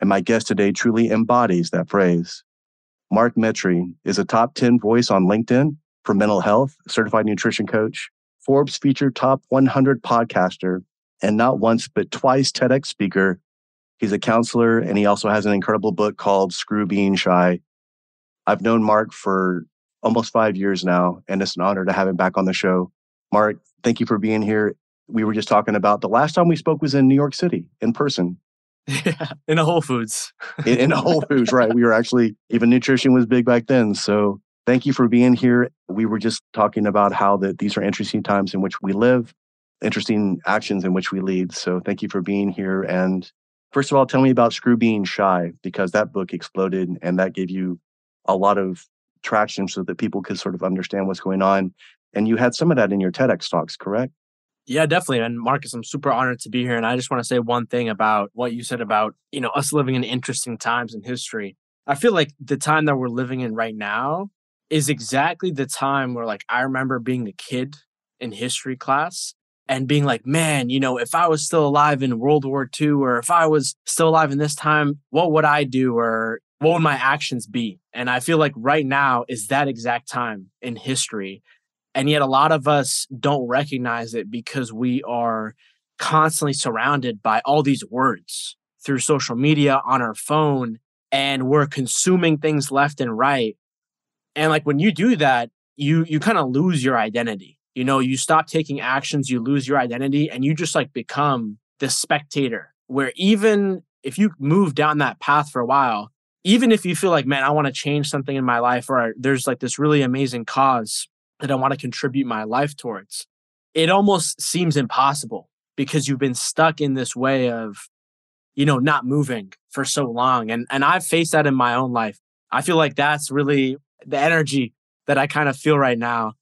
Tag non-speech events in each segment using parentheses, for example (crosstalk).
and my guest today truly embodies that phrase. Mark Metry is a top 10 voice on LinkedIn for mental health, certified nutrition coach, Forbes featured top 100 podcaster, and not once but twice TEDx speaker. He's a counselor, and he also has an incredible book called Screw Being Shy. I've known Mark for almost five years now, and it's an honor to have him back on the show. Mark, thank you for being here. We were just talking about the last time we spoke was in New York City in person. Yeah, (laughs) in a Whole Foods. in, in a Whole (laughs) Foods, right? We were actually, even nutrition was big back then. So thank you for being here. We were just talking about how that these are interesting times in which we live, interesting actions in which we lead. So thank you for being here. And first of all, tell me about Screw Being Shy, because that book exploded and that gave you a lot of traction so that people could sort of understand what's going on. And you had some of that in your TEDx talks, correct? Yeah, definitely. And Marcus, I'm super honored to be here. And I just want to say one thing about what you said about, you know, us living in interesting times in history. I feel like the time that we're living in right now is exactly the time where like I remember being a kid in history class and being like, man, you know, if I was still alive in World War II or if I was still alive in this time, what would I do or what would my actions be? And I feel like right now is that exact time in history and yet, a lot of us don't recognize it because we are constantly surrounded by all these words through social media, on our phone, and we're consuming things left and right. And like when you do that, you you kind of lose your identity. You know, you stop taking actions, you lose your identity, and you just like become the spectator. Where even if you move down that path for a while, even if you feel like, man, I want to change something in my life, or there's like this really amazing cause that I want to contribute my life towards. It almost seems impossible because you've been stuck in this way of, you know, not moving for so long. And and I've faced that in my own life. I feel like that's really the energy that I kind of feel right now.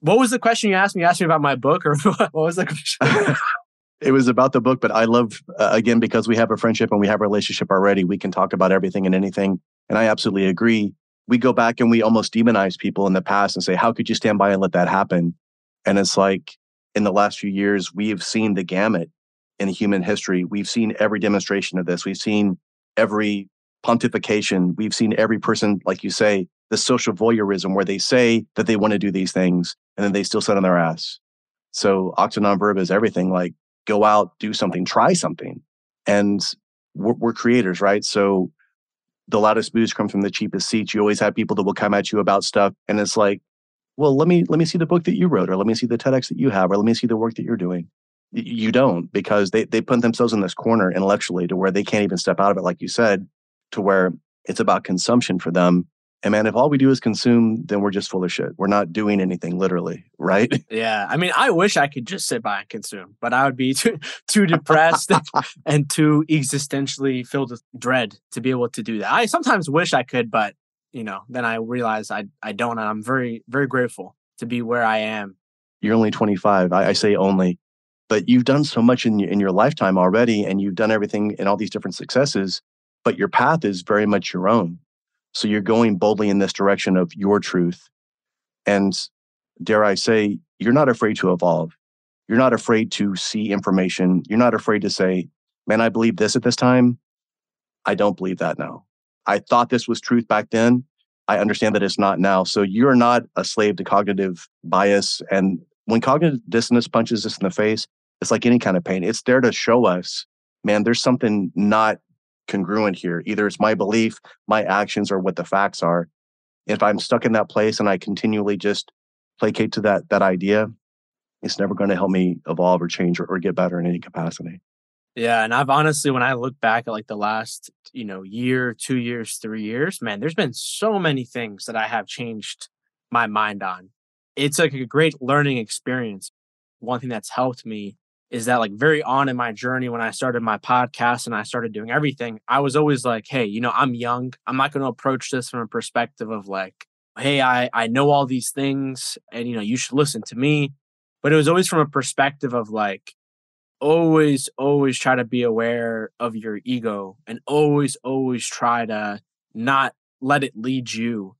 What was the question you asked me? You asked me about my book (laughs) or what was the question? it was about the book, but I love, uh, again, because we have a friendship and we have a relationship already, we can talk about everything and anything. And I absolutely agree we go back and we almost demonize people in the past and say, how could you stand by and let that happen? And it's like in the last few years, we have seen the gamut in human history. We've seen every demonstration of this. We've seen every pontification. We've seen every person, like you say, the social voyeurism where they say that they want to do these things and then they still sit on their ass. So Octa non verba is everything like go out, do something, try something. And we're, we're creators, right? So the loudest boos come from the cheapest seats. You always have people that will come at you about stuff, and it's like, well, let me let me see the book that you wrote, or let me see the TEDx that you have, or let me see the work that you're doing. You don't because they they put themselves in this corner intellectually to where they can't even step out of it, like you said, to where it's about consumption for them and man, if all we do is consume, then we're just full of shit. We're not doing anything literally, right? (laughs) Yeah. I mean, I wish I could just sit by and consume, but I would be (laughs) too too depressed (laughs) and too existentially filled with dread to be able to do that. I sometimes wish I could, but you know, then I realize I I don't and I'm very, very grateful to be where I am. You're only 25. I, I say only, but you've done so much in your, in your lifetime already, and you've done everything in all these different successes. But your path is very much your own so you're going boldly in this direction of your truth. And dare I say, you're not afraid to evolve. You're not afraid to see information. You're not afraid to say, man, I believe this at this time. I don't believe that now. I thought this was truth back then. I understand that it's not now. So you're not a slave to cognitive bias. And when cognitive dissonance punches us in the face, it's like any kind of pain. It's there to show us, man, there's something not congruent here. Either it's my belief, my actions, or what the facts are. If I'm stuck in that place and I continually just placate to that that idea, it's never going to help me evolve or change or, or get better in any capacity. Yeah, and I've honestly, when I look back at like the last, you know, year, two years, three years, man, there's been so many things that I have changed my mind on. It's like a great learning experience. One thing that's helped me is that like very on in my journey when I started my podcast and I started doing everything, I was always like, hey, you know, I'm young. I'm not going to approach this from a perspective of like, hey, I I know all these things and you know, you should listen to me. But it was always from a perspective of like always always try to be aware of your ego and always always try to not let it lead you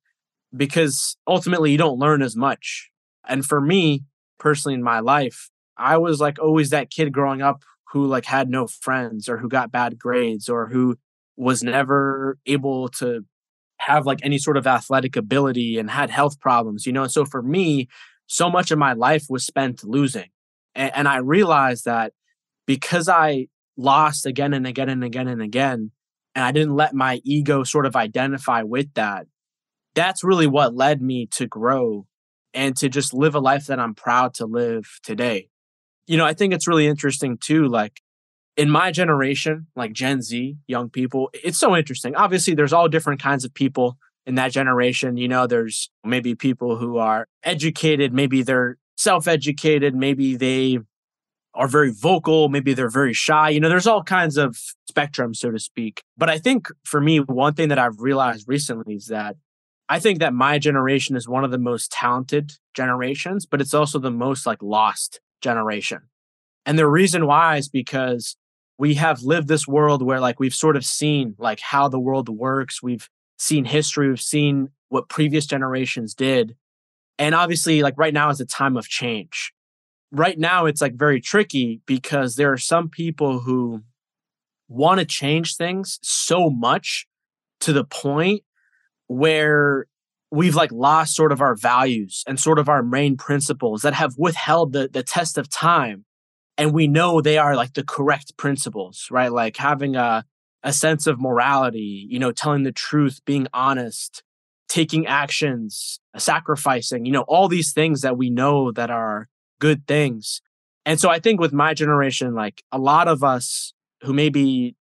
because ultimately you don't learn as much. And for me personally in my life, I was like always that kid growing up who like had no friends or who got bad grades or who was never able to have like any sort of athletic ability and had health problems, you know. And so for me, so much of my life was spent losing. And, and I realized that because I lost again and again and again and again, and I didn't let my ego sort of identify with that, that's really what led me to grow and to just live a life that I'm proud to live today you know, I think it's really interesting too. Like in my generation, like Gen Z, young people, it's so interesting. Obviously, there's all different kinds of people in that generation. You know, there's maybe people who are educated, maybe they're self educated, maybe they are very vocal, maybe they're very shy. You know, there's all kinds of spectrum, so to speak. But I think for me, one thing that I've realized recently is that I think that my generation is one of the most talented generations, but it's also the most like lost generation. And the reason why is because we have lived this world where like we've sort of seen like how the world works. We've seen history, we've seen what previous generations did. And obviously like right now is a time of change. Right now it's like very tricky because there are some people who want to change things so much to the point where we've like lost sort of our values and sort of our main principles that have withheld the, the test of time. And we know they are like the correct principles right? Like having a, a sense of morality you know telling the truth being honest taking actions sacrificing you know all these things that we know that are good things. And so i think with my generation like a lot of us who maybe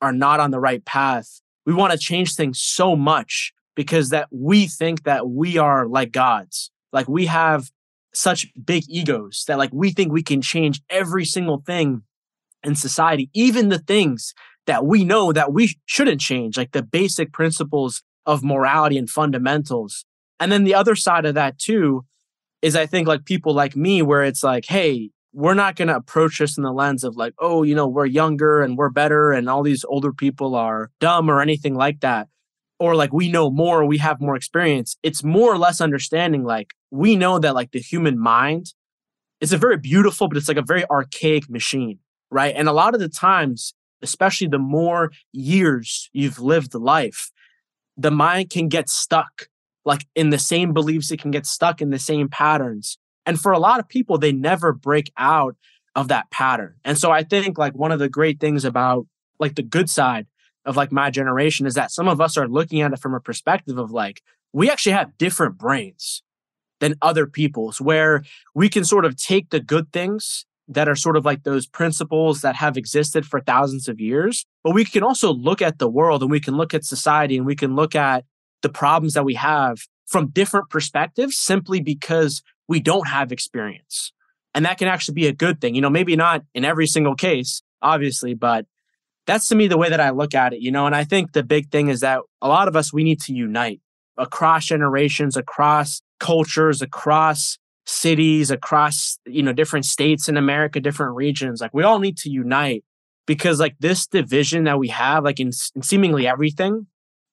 are not on the right path we want to change things so much because that we think that we are like gods. Like we have such big egos that like we think we can change every single thing in society, even the things that we know that we shouldn't change, like the basic principles of morality and fundamentals. And then the other side of that too is I think like people like me, where it's like, hey, we're not going to approach this in the lens of like, oh, you know, we're younger and we're better and all these older people are dumb or anything like that or like we know more, we have more experience. It's more or less understanding like we know that like the human mind is a very beautiful, but it's like a very archaic machine, right? And a lot of the times, especially the more years you've lived life, the mind can get stuck like in the same beliefs, it can get stuck in the same patterns. And for a lot of people, they never break out of that pattern. And so I think like one of the great things about like the good side of like my generation is that some of us are looking at it from a perspective of like, we actually have different brains than other people's, where we can sort of take the good things that are sort of like those principles that have existed for thousands of years, but we can also look at the world and we can look at society and we can look at the problems that we have from different perspectives simply because we don't have experience. And that can actually be a good thing. You know, maybe not in every single case, obviously, but that's to me the way that I look at it, you know. And I think the big thing is that a lot of us we need to unite across generations, across cultures, across cities, across you know different states in America, different regions. Like we all need to unite because like this division that we have, like in, in seemingly everything,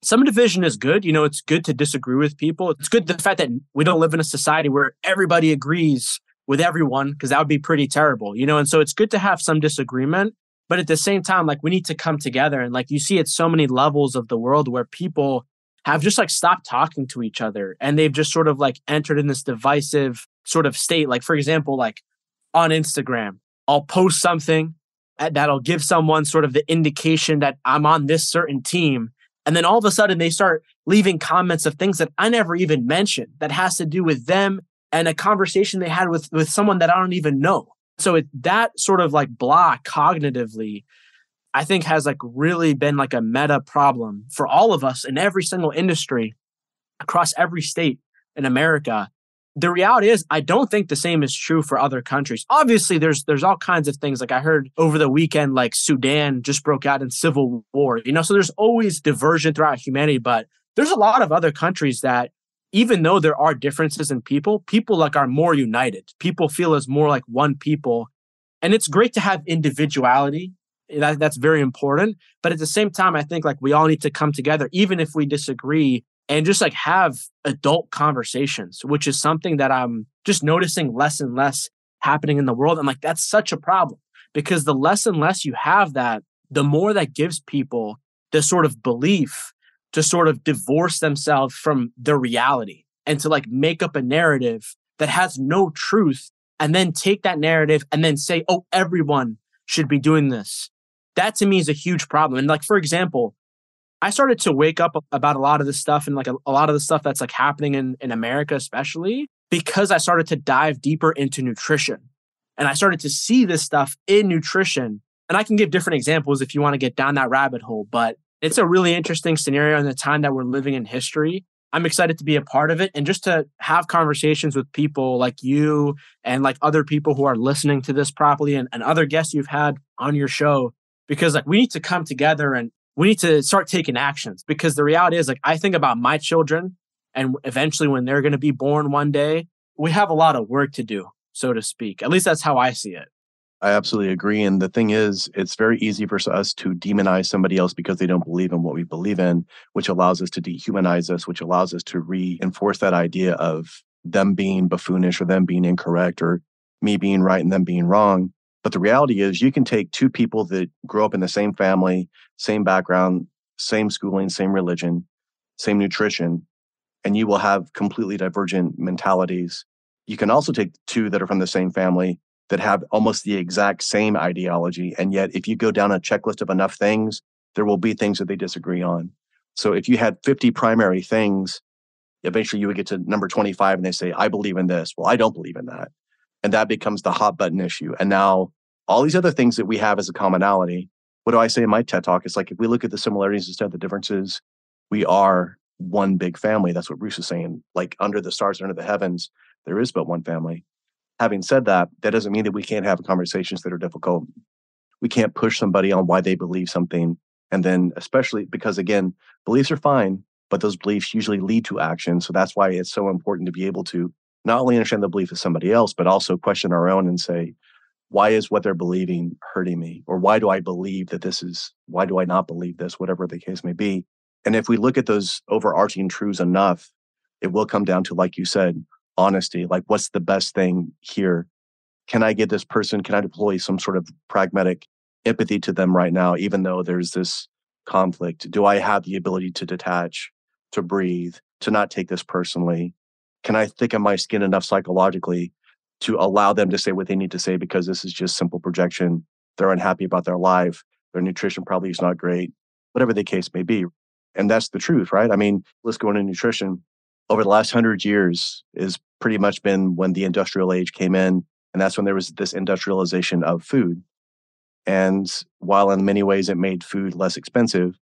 some division is good. You know, it's good to disagree with people. It's good the fact that we don't live in a society where everybody agrees with everyone because that would be pretty terrible, you know. And so it's good to have some disagreement, but at the same time, like we need to come together. And like you see at so many levels of the world where people have just like stopped talking to each other and they've just sort of like entered in this divisive sort of state. Like, for example, like on Instagram, I'll post something that'll give someone sort of the indication that I'm on this certain team. And then all of a sudden they start leaving comments of things that I never even mentioned that has to do with them and a conversation they had with with someone that I don't even know. So it, that sort of like block cognitively, I think has like really been like a meta problem for all of us in every single industry across every state in America. The reality is I don't think the same is true for other countries. Obviously there's there's all kinds of things like I heard over the weekend like Sudan just broke out in civil war. You know, so there's always diversion throughout humanity, but there's a lot of other countries that even though there are differences in people, people like are more united. People feel as more like one people. And it's great to have individuality. That, that's very important. But at the same time, I think like we all need to come together, even if we disagree, and just like have adult conversations, which is something that I'm just noticing less and less happening in the world. And like that's such a problem because the less and less you have that, the more that gives people this sort of belief to sort of divorce themselves from the reality and to like make up a narrative that has no truth and then take that narrative and then say, oh, everyone should be doing this. That to me is a huge problem. And like, for example, I started to wake up about a lot of this stuff and like a, a lot of the stuff that's like happening in, in America, especially because I started to dive deeper into nutrition. And I started to see this stuff in nutrition. And I can give different examples if you want to get down that rabbit hole, but it's a really interesting scenario in the time that we're living in history. I'm excited to be a part of it and just to have conversations with people like you and like other people who are listening to this properly and, and other guests you've had on your show because like we need to come together and we need to start taking actions because the reality is like I think about my children and eventually when they're going to be born one day, we have a lot of work to do, so to speak. At least that's how I see it. I absolutely agree. And the thing is, it's very easy for us to demonize somebody else because they don't believe in what we believe in, which allows us to dehumanize us, which allows us to reinforce that idea of them being buffoonish or them being incorrect or me being right and them being wrong. But the reality is, you can take two people that grow up in the same family, same background, same schooling, same religion, same nutrition, and you will have completely divergent mentalities. You can also take two that are from the same family that have almost the exact same ideology. And yet, if you go down a checklist of enough things, there will be things that they disagree on. So if you had 50 primary things, eventually you would get to number 25 and they say, I believe in this. Well, I don't believe in that. And that becomes the hot button issue. And now all these other things that we have as a commonality, what do I say in my TED talk? It's like if we look at the similarities instead of the differences, we are one big family. That's what Bruce is saying. Like under the stars, and under the heavens, there is but one family having said that, that doesn't mean that we can't have conversations that are difficult. We can't push somebody on why they believe something. And then, especially because, again, beliefs are fine, but those beliefs usually lead to action. So that's why it's so important to be able to not only understand the belief of somebody else, but also question our own and say, why is what they're believing hurting me? Or why do I believe that this is, why do I not believe this, whatever the case may be? And if we look at those overarching truths enough, it will come down to, like you said, honesty like what's the best thing here? Can i get this person can i deploy some sort of pragmatic empathy to them right now even though there's this conflict? Do i have the ability to detach to breathe to not take this personally? Can i thicken my skin enough psychologically to allow them to say what they need to say because this is just simple projection? They're unhappy about their life. Their nutrition probably is not great. Whatever the case may be. And that's the truth right? I mean let's go into nutrition over the last hundred years is pretty much been when the industrial age came in. And that's when there was this industrialization of food. And while in many ways it made food less expensive,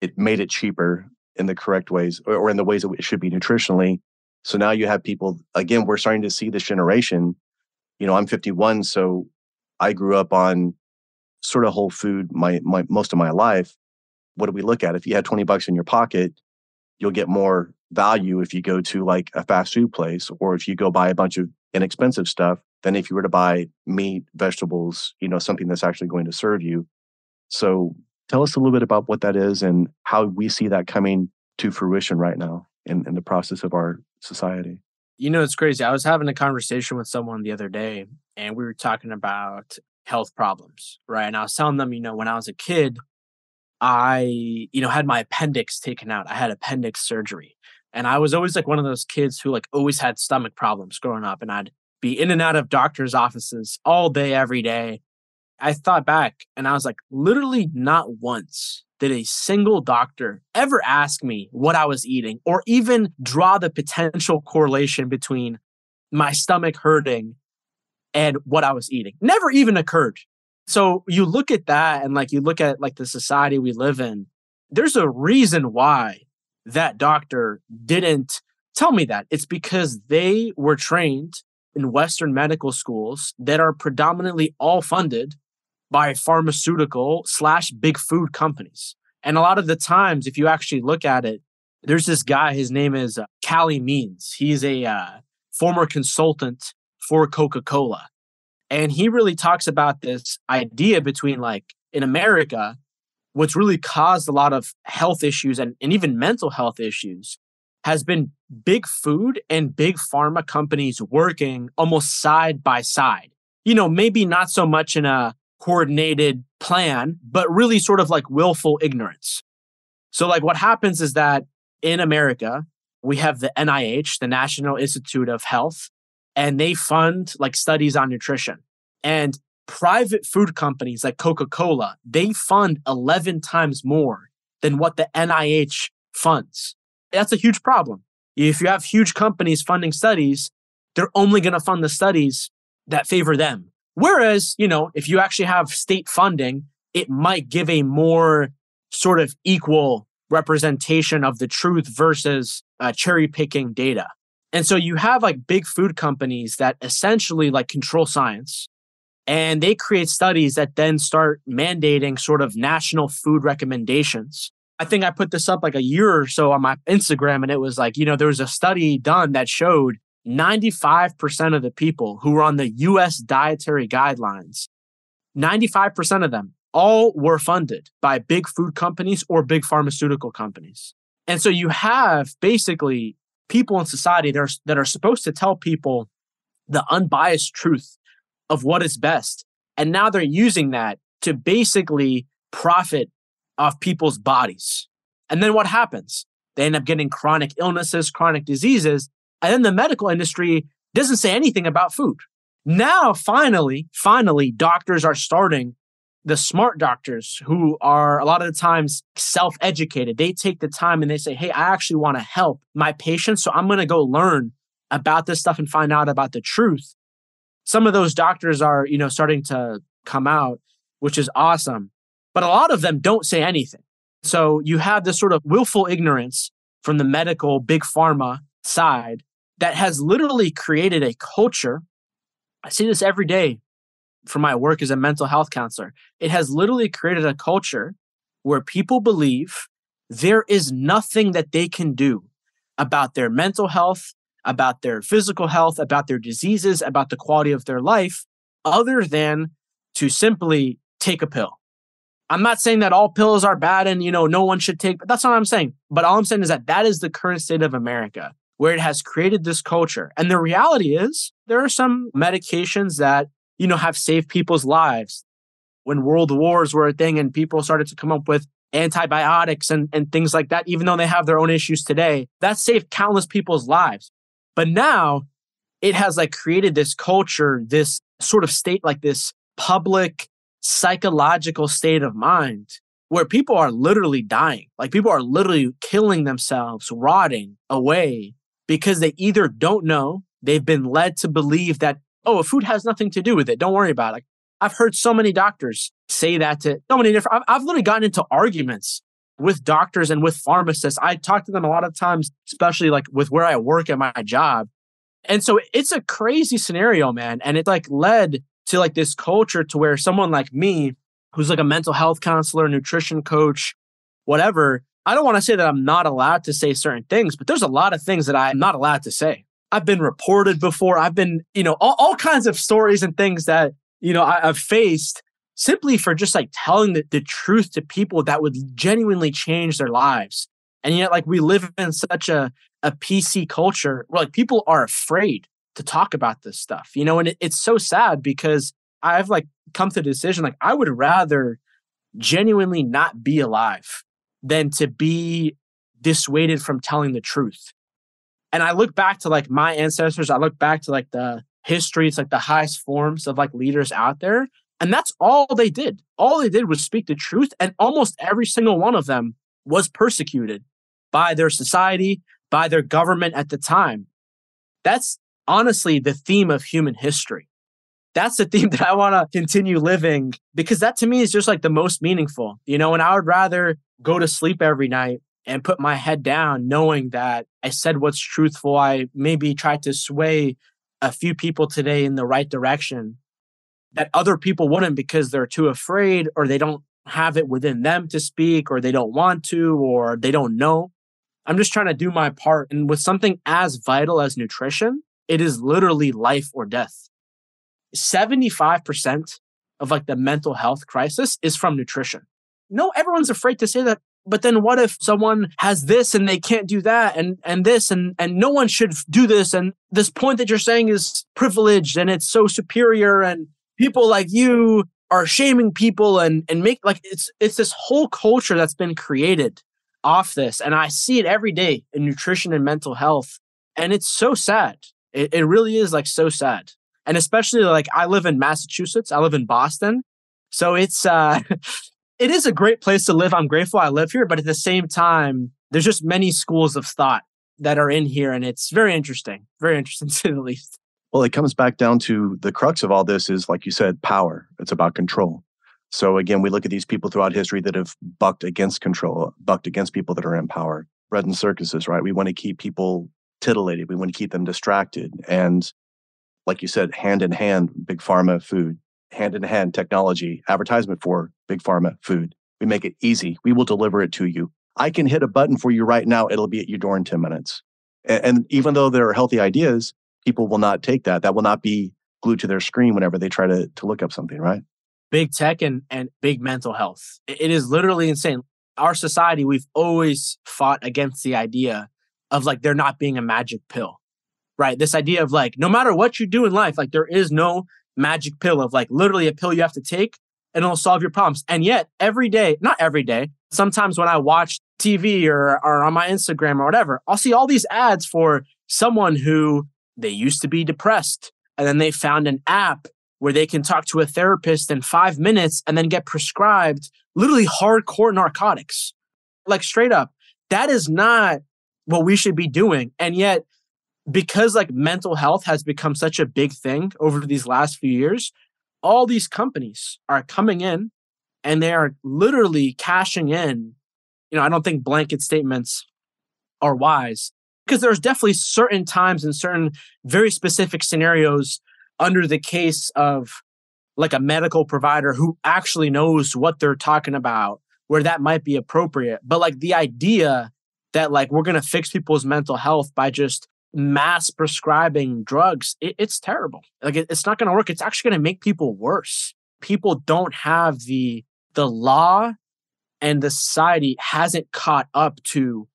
it made it cheaper in the correct ways or, or in the ways that it should be nutritionally. So now you have people, again, we're starting to see this generation. You know, I'm 51, so I grew up on sort of whole food my, my most of my life. What do we look at? If you had 20 bucks in your pocket, you'll get more value if you go to like a fast food place or if you go buy a bunch of inexpensive stuff than if you were to buy meat, vegetables, you know, something that's actually going to serve you. So tell us a little bit about what that is and how we see that coming to fruition right now in, in the process of our society. You know, it's crazy. I was having a conversation with someone the other day and we were talking about health problems, right? And I was telling them, you know, when I was a kid, I, you know, had my appendix taken out. I had appendix surgery. And I was always like one of those kids who like always had stomach problems growing up and I'd be in and out of doctors' offices all day, every day. I thought back and I was like, literally not once did a single doctor ever ask me what I was eating or even draw the potential correlation between my stomach hurting and what I was eating. Never even occurred. So you look at that and like you look at like the society we live in, there's a reason why that doctor didn't tell me that. It's because they were trained in Western medical schools that are predominantly all funded by pharmaceutical slash big food companies. And a lot of the times, if you actually look at it, there's this guy, his name is uh, Calley Means. He's a uh, former consultant for Coca Cola. And he really talks about this idea between like in America, what's really caused a lot of health issues and, and even mental health issues has been big food and big pharma companies working almost side by side. You know, maybe not so much in a coordinated plan, but really sort of like willful ignorance. So, like, what happens is that in America, we have the NIH, the National Institute of Health, and they fund like studies on nutrition. And private food companies like Coca Cola, they fund 11 times more than what the NIH funds. That's a huge problem. If you have huge companies funding studies, they're only going to fund the studies that favor them. Whereas, you know, if you actually have state funding, it might give a more sort of equal representation of the truth versus uh, cherry picking data. And so you have like big food companies that essentially like control science and they create studies that then start mandating sort of national food recommendations. I think I put this up like a year or so on my Instagram and it was like, you know, there was a study done that showed 95% of the people who were on the US dietary guidelines, 95% of them all were funded by big food companies or big pharmaceutical companies. And so you have basically people in society that are, that are supposed to tell people the unbiased truth of what is best. And now they're using that to basically profit off people's bodies. And then what happens? They end up getting chronic illnesses, chronic diseases, and then the medical industry doesn't say anything about food. Now, finally, finally, doctors are starting, the smart doctors who are a lot of the times self educated, they take the time and they say, Hey, I actually want to help my patients. So I'm going to go learn about this stuff and find out about the truth. Some of those doctors are, you know, starting to come out, which is awesome. But a lot of them don't say anything. So you have this sort of willful ignorance from the medical big pharma side that has literally created a culture. I see this every day from my work as a mental health counselor. It has literally created a culture where people believe there is nothing that they can do about their mental health, about their physical health, about their diseases, about the quality of their life, other than to simply take a pill. I'm not saying that all pills are bad and you know no one should take, but that's not what I'm saying. But all I'm saying is that that is the current state of America where it has created this culture. And the reality is there are some medications that, you know, have saved people's lives. When world wars were a thing and people started to come up with antibiotics and, and things like that, even though they have their own issues today, that saved countless people's lives. But now it has like created this culture, this sort of state, like this public psychological state of mind where people are literally dying. Like people are literally killing themselves, rotting away because they either don't know, they've been led to believe that, oh, food has nothing to do with it. Don't worry about it. I've heard so many doctors say that to so many different, I've, I've literally gotten into arguments with doctors and with pharmacists. I talk to them a lot of times, especially like with where I work at my job. And so it's a crazy scenario, man. And it like led to like this culture to where someone like me, who's like a mental health counselor, nutrition coach, whatever, I don't want to say that I'm not allowed to say certain things, but there's a lot of things that I'm not allowed to say. I've been reported before. I've been, you know, all, all kinds of stories and things that, you know, I, have faced simply for just like telling the, the truth to people that would genuinely change their lives. And yet, like, we live in such a, a PC culture where like people are afraid to talk about this stuff, you know, and it, it's so sad because I've like come to the decision like I would rather genuinely not be alive than to be dissuaded from telling the truth. And I look back to like my ancestors, I look back to like the history, it's like the highest forms of like leaders out there. And that's all they did. All they did was speak the truth. And almost every single one of them was persecuted by their society, by their government at the time. That's honestly the theme of human history. That's the (laughs) theme that I want to continue living because that to me is just like the most meaningful, you know, and I would rather go to sleep every night and put my head down knowing that I said what's truthful. I maybe tried to sway a few people today in the right direction that other people wouldn't because they're too afraid or they don't have it within them to speak or they don't want to or they don't know. I'm just trying to do my part. And with something as vital as nutrition, it is literally life or death. 75% of like the mental health crisis is from nutrition. No, everyone's afraid to say that. But then what if someone has this and they can't do that and, and this and, and no one should do this. And this point that you're saying is privileged and it's so superior and people like you are shaming people and, and make like it's, it's this whole culture that's been created off this. And I see it every day in nutrition and mental health. And it's so sad. It, it really is like so sad. And especially like I live in Massachusetts, I live in Boston. So it's, uh, (laughs) it is a great place to live. I'm grateful I live here, but at the same time, there's just many schools of thought that are in here. And it's very interesting, very interesting (laughs) to the least. Well, it comes back down to the crux of all this is, like you said, power. It's about control. So again, we look at these people throughout history that have bucked against control, bucked against people that are in power. Bread and circuses, right? We want to keep people titillated. We want to keep them distracted. And like you said, hand in hand, big pharma food, hand in hand technology, advertisement for big pharma food. We make it easy. We will deliver it to you. I can hit a button for you right now. It'll be at your door in 10 minutes. And, and even though there are healthy ideas, people will not take that. That will not be glued to their screen whenever they try to, to look up something, right? big tech and, and big mental health. It is literally insane. Our society, we've always fought against the idea of like there not being a magic pill, right? This idea of like, no matter what you do in life, like there is no magic pill of like literally a pill you have to take and it'll solve your problems. And yet every day, not every day, sometimes when I watch TV or, or on my Instagram or whatever, I'll see all these ads for someone who they used to be depressed and then they found an app where they can talk to a therapist in five minutes and then get prescribed literally hardcore narcotics. Like straight up, that is not what we should be doing. And yet, because like mental health has become such a big thing over these last few years, all these companies are coming in and they are literally cashing in. You know, I don't think blanket statements are wise because there's definitely certain times and certain very specific scenarios under the case of like a medical provider who actually knows what they're talking about where that might be appropriate. But like the idea that like we're going to fix people's mental health by just mass prescribing drugs it, it's terrible. Like it, it's not going to work. It's actually going to make people worse. People don't have the the law and the society hasn't caught up to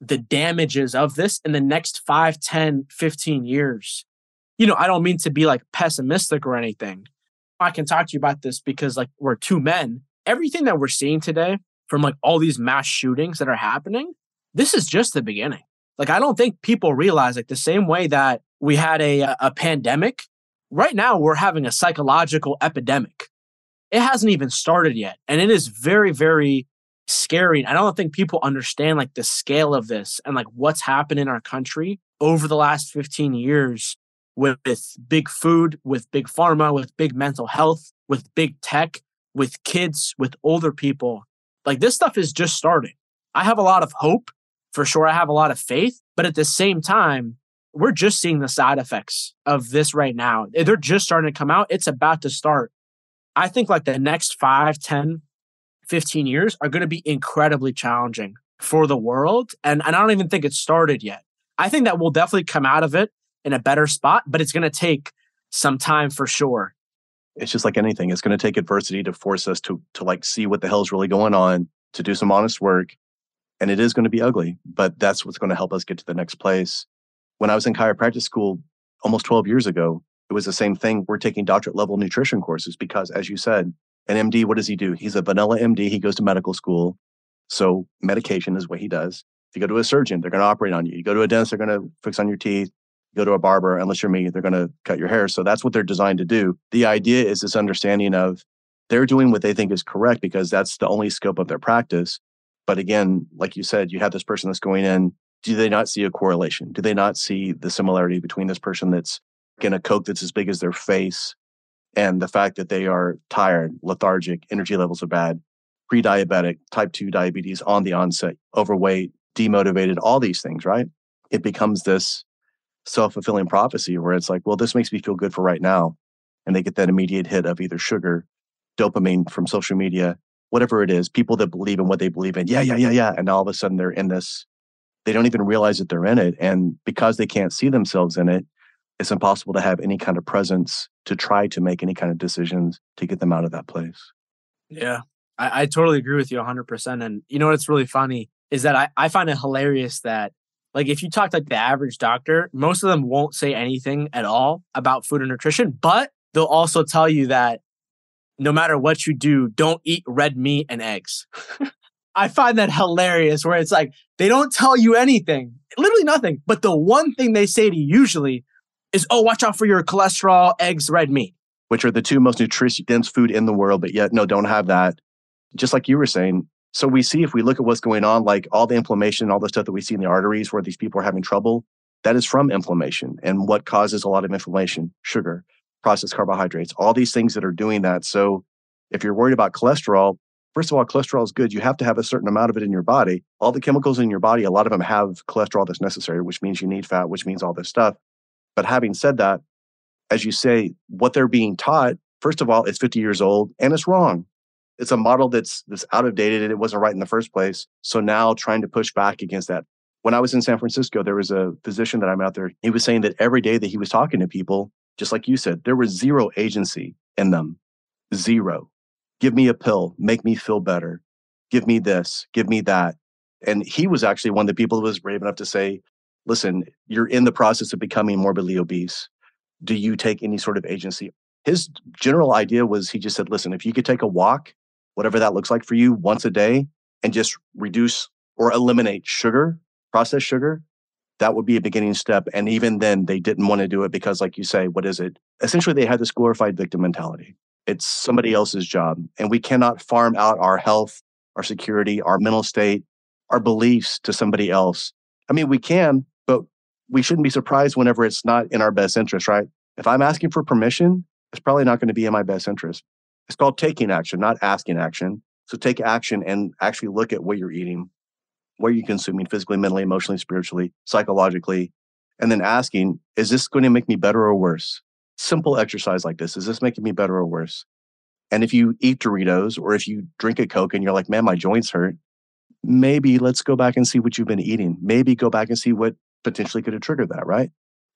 the damages of this in the next 5 10 15 years you know, I don't mean to be like pessimistic or anything. I can talk to you about this because like we're two men. Everything that we're seeing today from like all these mass shootings that are happening, this is just the beginning. Like I don't think people realize like the same way that we had a uh, a pandemic, right now we're having a psychological epidemic. It hasn't even started yet and it is very very scary. I don't think people understand like the scale of this and like what's happened in our country over the last 15 years with big food, with big pharma, with big mental health, with big tech, with kids, with older people. Like this stuff is just starting. I have a lot of hope for sure. I have a lot of faith, but at the same time, we're just seeing the side effects of this right now. They're just starting to come out. It's about to start. I think like the next 5, 10, 15 years are going to be incredibly challenging for the world. And, and I don't even think it's started yet. I think that we'll definitely come out of it in a better spot, but it's going to take some time for sure. It's just like anything. It's going to take adversity to force us to to like see what the hell's really going on, to do some honest work. And it is going to be ugly, but that's what's going to help us get to the next place. When I was in chiropractic school almost 12 years ago, it was the same thing. We're taking doctorate level nutrition courses because, as you said, an MD, what does he do? He's a vanilla MD. He goes to medical school. So medication is what he does. If you go to a surgeon, they're going to operate on you. You go to a dentist, they're going to fix on your teeth go to a barber, unless you're me, they're going to cut your hair. So that's what they're designed to do. The idea is this understanding of they're doing what they think is correct because that's the only scope of their practice. But again, like you said, you have this person that's going in do they not see a correlation? Do they not see the similarity between this person that's in a Coke that's as big as their face and the fact that they are tired, lethargic, energy levels are bad, pre diabetic, type 2 diabetes on the onset, overweight, demotivated, all these things, right? It becomes this self fulfilling prophecy where it's like, well, this makes me feel good for right now. And they get that immediate hit of either sugar, dopamine from social media, whatever it is, people that believe in what they believe in. Yeah, yeah, yeah, yeah. And all of a sudden they're in this, they don't even realize that they're in it. And because they can't see themselves in it, it's impossible to have any kind of presence to try to make any kind of decisions to get them out of that place. Yeah, I, I totally agree with you 100%. And you know what's really funny is that I, I find it hilarious that like if you talk to like the average doctor, most of them won't say anything at all about food and nutrition, but they'll also tell you that no matter what you do, don't eat red meat and eggs. (laughs) I find that hilarious where it's like they don't tell you anything, literally nothing. But the one thing they say to you usually is, oh, watch out for your cholesterol, eggs, red meat. Which are the two most nutritious dense food in the world, but yet no, don't have that. Just like you were saying, so we see if we look at what's going on, like all the inflammation, all the stuff that we see in the arteries where these people are having trouble, that is from inflammation. And what causes a lot of inflammation? Sugar, processed carbohydrates, all these things that are doing that. So if you're worried about cholesterol, first of all, cholesterol is good. You have to have a certain amount of it in your body. All the chemicals in your body, a lot of them have cholesterol that's necessary, which means you need fat, which means all this stuff. But having said that, as you say, what they're being taught, first of all, it's 50 years old and it's wrong it's a model that's that's out of dated and it wasn't right in the first place. So now trying to push back against that. When I was in San Francisco, there was a physician that I'm out there. He was saying that every day that he was talking to people, just like you said, there was zero agency in them. Zero. Give me a pill, make me feel better. Give me this, give me that. And he was actually one of the people who was brave enough to say, listen, you're in the process of becoming morbidly obese. Do you take any sort of agency? His general idea was he just said, listen, if you could take a walk whatever that looks like for you once a day and just reduce or eliminate sugar, processed sugar, that would be a beginning step. And even then, they didn't want to do it because, like you say, what is it? Essentially, they had this glorified victim mentality. It's somebody mm-hmm. else's job. And we cannot farm out our health, our security, our mental state, our beliefs to somebody else. I mean, we can, we shouldn't be surprised whenever it's not in our best interest, right? If I'm asking for permission, it's probably not going to be in my best interest. It's called taking action, not asking action. So take action and actually look at what you're eating, what you're consuming physically, mentally, emotionally, spiritually, psychologically, and then asking, is this going to make me better or worse? Simple exercise like this, is this making me better or worse? And if you eat Doritos or if you drink a Coke and you're like, man, my joints hurt, maybe let's go back and see what you've been eating. Maybe go back and see what potentially could have triggered that, right?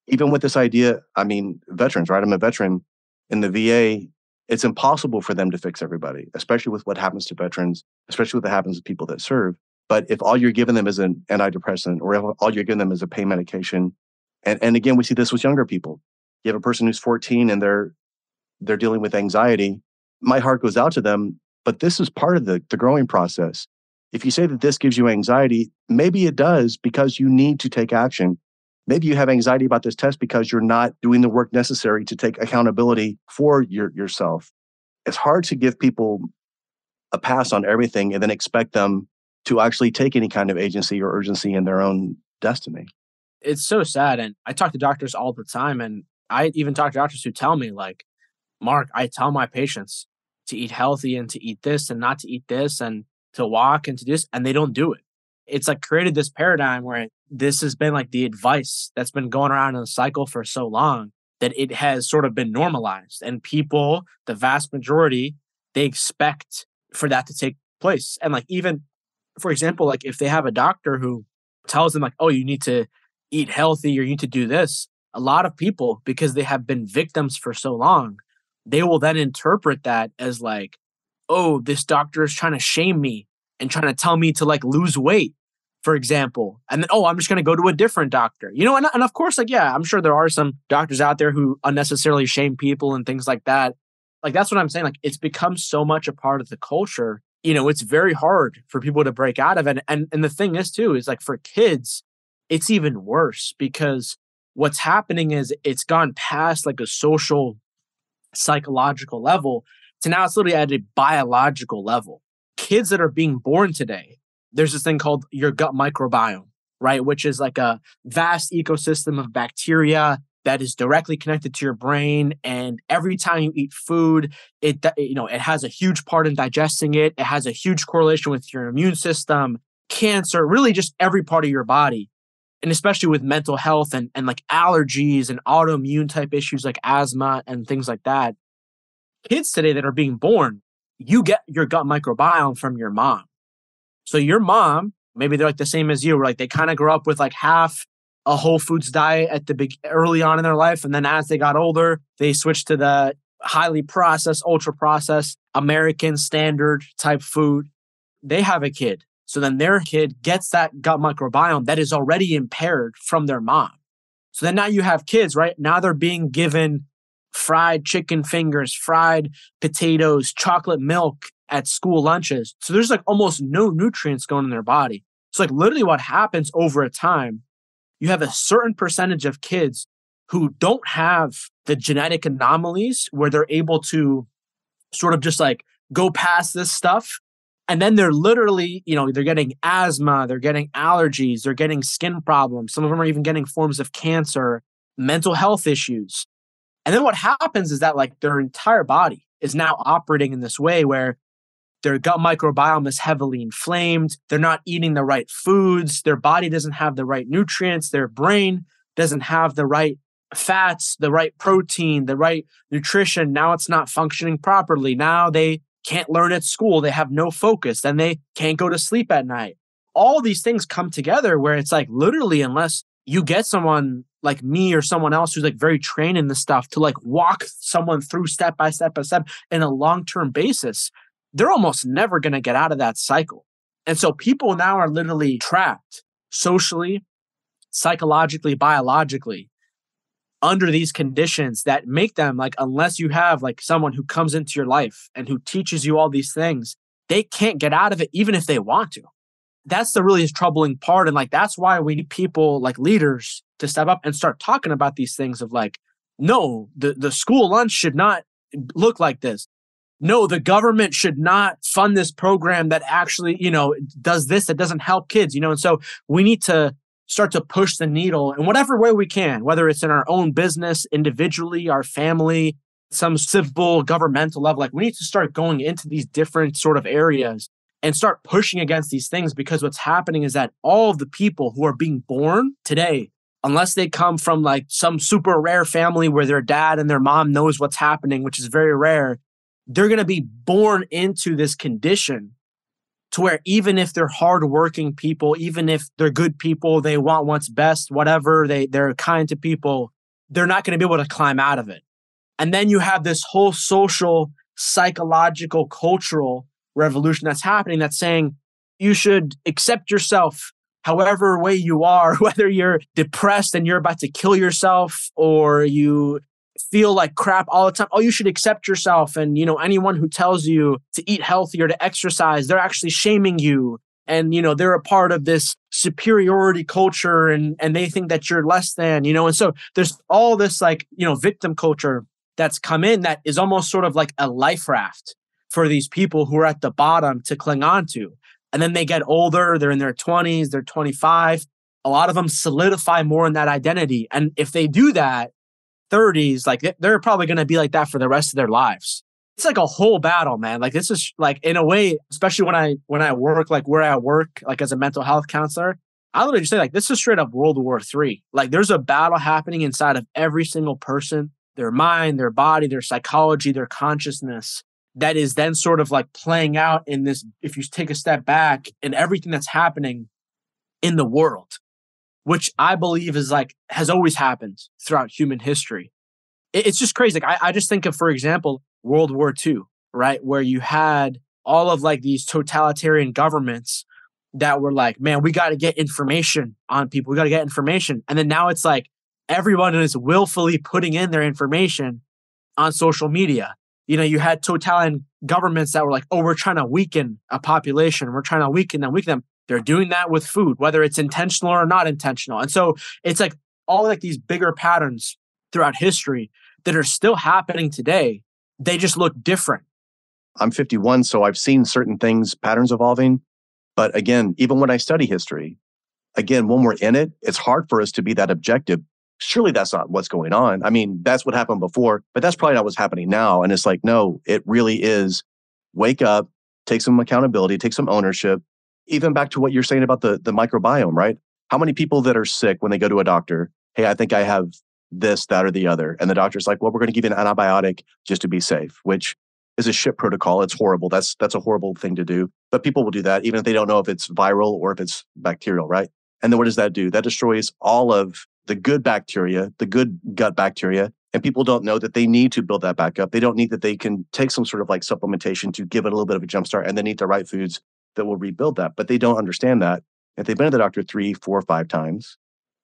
Even with this idea, I mean, veterans, right? I'm a veteran in the VA it's impossible for them to fix everybody, especially with what happens to veterans, especially with what happens to people that serve. But if all you're giving them is an antidepressant or if all you're giving them is a pain medication, and, and again, we see this with younger people. You have a person who's 14 and they're they're dealing with anxiety. My heart goes out to them, but this is part of the, the growing process. If you say that this gives you anxiety, maybe it does because you need to take action. Maybe you have anxiety about this test because you're not doing the work necessary to take accountability for your, yourself. It's hard to give people a pass on everything and then expect them to actually take any kind of agency or urgency in their own destiny. It's so sad. And I talk to doctors all the time. And I even talk to doctors who tell me, like, Mark, I tell my patients to eat healthy and to eat this and not to eat this and to walk and to this, and they don't do it. It's like created this paradigm where this has been like the advice that's been going around in a cycle for so long that it has sort of been normalized and people the vast majority they expect for that to take place and like even for example like if they have a doctor who tells them like oh you need to eat healthy or you need to do this a lot of people because they have been victims for so long they will then interpret that as like oh this doctor is trying to shame me and trying to tell me to like lose weight for example, and then, oh, I'm just going to go to a different doctor. You know, and, and of course, like, yeah, I'm sure there are some doctors out there who unnecessarily shame people and things like that. Like, that's what I'm saying. Like, it's become so much a part of the culture. You know, it's very hard for people to break out of it. And, and the thing is, too, is like for kids, it's even worse because what's happening is it's gone past like a social, psychological level to now it's literally at a biological level. Kids that are being born today there's this thing called your gut microbiome, right? Which is like a vast ecosystem of bacteria that is directly connected to your brain and every time you eat food it you know it has a huge part in digesting it it has a huge correlation with your immune system cancer really just every part of your body and especially with mental health and, and like allergies and autoimmune type issues like asthma and things like that kids today that are being born you get your gut microbiome from your mom. So your mom maybe they're like the same as you like they kind of grow up with like half a whole foods diet at the big early on in their life and then as they got older they switched to the highly processed ultra processed american standard type food. They have a kid so then their kid gets that gut microbiome that is already impaired from their mom. So then now you have kids right? Now they're being given fried chicken fingers fried potatoes chocolate milk at school lunches. So there's like almost no nutrients going in their body. So like literally what happens over a time you have a certain percentage of kids who don't have the genetic anomalies where they're able to sort of just like go past this stuff. And then they're literally you know they're getting asthma they're getting allergies they're getting skin problems. Some of them are even getting forms of cancer mental health issues and then what happens is that like their entire body is now operating in this way where their gut microbiome is heavily inflamed. They're not eating the right foods. Their body doesn't have the right nutrients. Their brain doesn't have the right fats, the right protein, the right nutrition. Now it's not functioning properly. Now they can't learn at school. They have no focus. Then they can't go to sleep at night. All these things come together where it's like literally, unless you get someone like me or someone else who's like very trained in this stuff to like walk someone through step by step by step in a long term basis, they're almost never going to get out of that cycle. And so people now are literally trapped socially, psychologically, biologically under these conditions that make them like, unless you have like someone who comes into your life and who teaches you all these things, they can't get out of it even if they want to. That's the really troubling part. And like, that's why we need people like leaders to step up and start talking about these things of like, no, the, the school lunch should not look like this no, the government should not fund this program that actually, you know, does this that doesn't help kids, you know. And so we need to start to push the needle in whatever way we can, whether it's in our own business, individually, our family, some civil governmental level. Like we need to start going into these different sort of areas and start pushing against these things because what's happening is that all of the people who are being born today unless they come from like some super rare family where their dad and their mom knows what's happening which is very rare they're going to be born into this condition to where even if they're hardworking people, even if they're good people, they want what's best, whatever, they, they're kind to people, they're not going to be able to climb out of it. And then you have this whole social, psychological, cultural revolution that's happening that's saying you should accept yourself however way you are, (laughs) whether you're depressed and you're about to kill yourself or you feel like crap all the time. Oh, you should accept yourself. And, you know, anyone who tells you to eat healthier, to exercise, they're actually shaming you. And, you know, they're a part of this superiority culture and, and they think that you're less than, you know, and so there's all this like, you know, victim culture that's come in that is almost sort of like a life raft for these people who are at the bottom to cling on to. And then they get older, they're in their 20s, they're 25. A lot of them solidify more in that identity. And if they do that, 30s, like they're probably going to be like that for the rest of their lives. It's like a whole battle, man. Like this is like in a way, especially when I when I work like where I work, like as a mental health counselor, I literally just say like this is straight up World War Three. Like there's a battle happening inside of every single person, their mind, their body, their psychology, their consciousness. That is then sort of like playing out in this. If you take a step back and everything that's happening in the world, which I believe is like has always happened throughout human history. It's just crazy. Like I, I just think of, for example, World War II, right? Where you had all of like these totalitarian governments that were like, man, we got to get information on people. We got to get information. And then now it's like everyone is willfully putting in their information on social media. You know, you had totalitarian governments that were like, oh, we're trying to weaken a population. We're trying to weaken them, weaken them. They're doing that with food, whether it's intentional or not intentional. And so it's like all like these bigger patterns throughout history that are still happening today. They just look different. I'm 51, so I've seen certain things, patterns evolving. But again, even when I study history, again, when we're in it, it's hard for us to be that objective. Surely that's not what's going on. I mean, that's what happened before, but that's probably not what's happening now. And it's like, no, it really is wake up, take some accountability, take some ownership. Even back to what you're saying about the, the microbiome, right? How many people that are sick when they go to a doctor, hey, I think I have this, that, or the other. And the doctor's like, well, we're going to give you an antibiotic just to be safe, which is a shit protocol. It's horrible. That's that's a horrible thing to do. But people will do that even if they don't know if it's viral or if it's bacterial, right? And then what does that do? That destroys all of the good bacteria, the good gut bacteria. And people don't know that they need to build that back up. They don't need that they can take some sort of like supplementation to give it a little bit of a jump start and then eat the right foods that will rebuild that. But they don't understand that. If they've been to the doctor three, four, five times,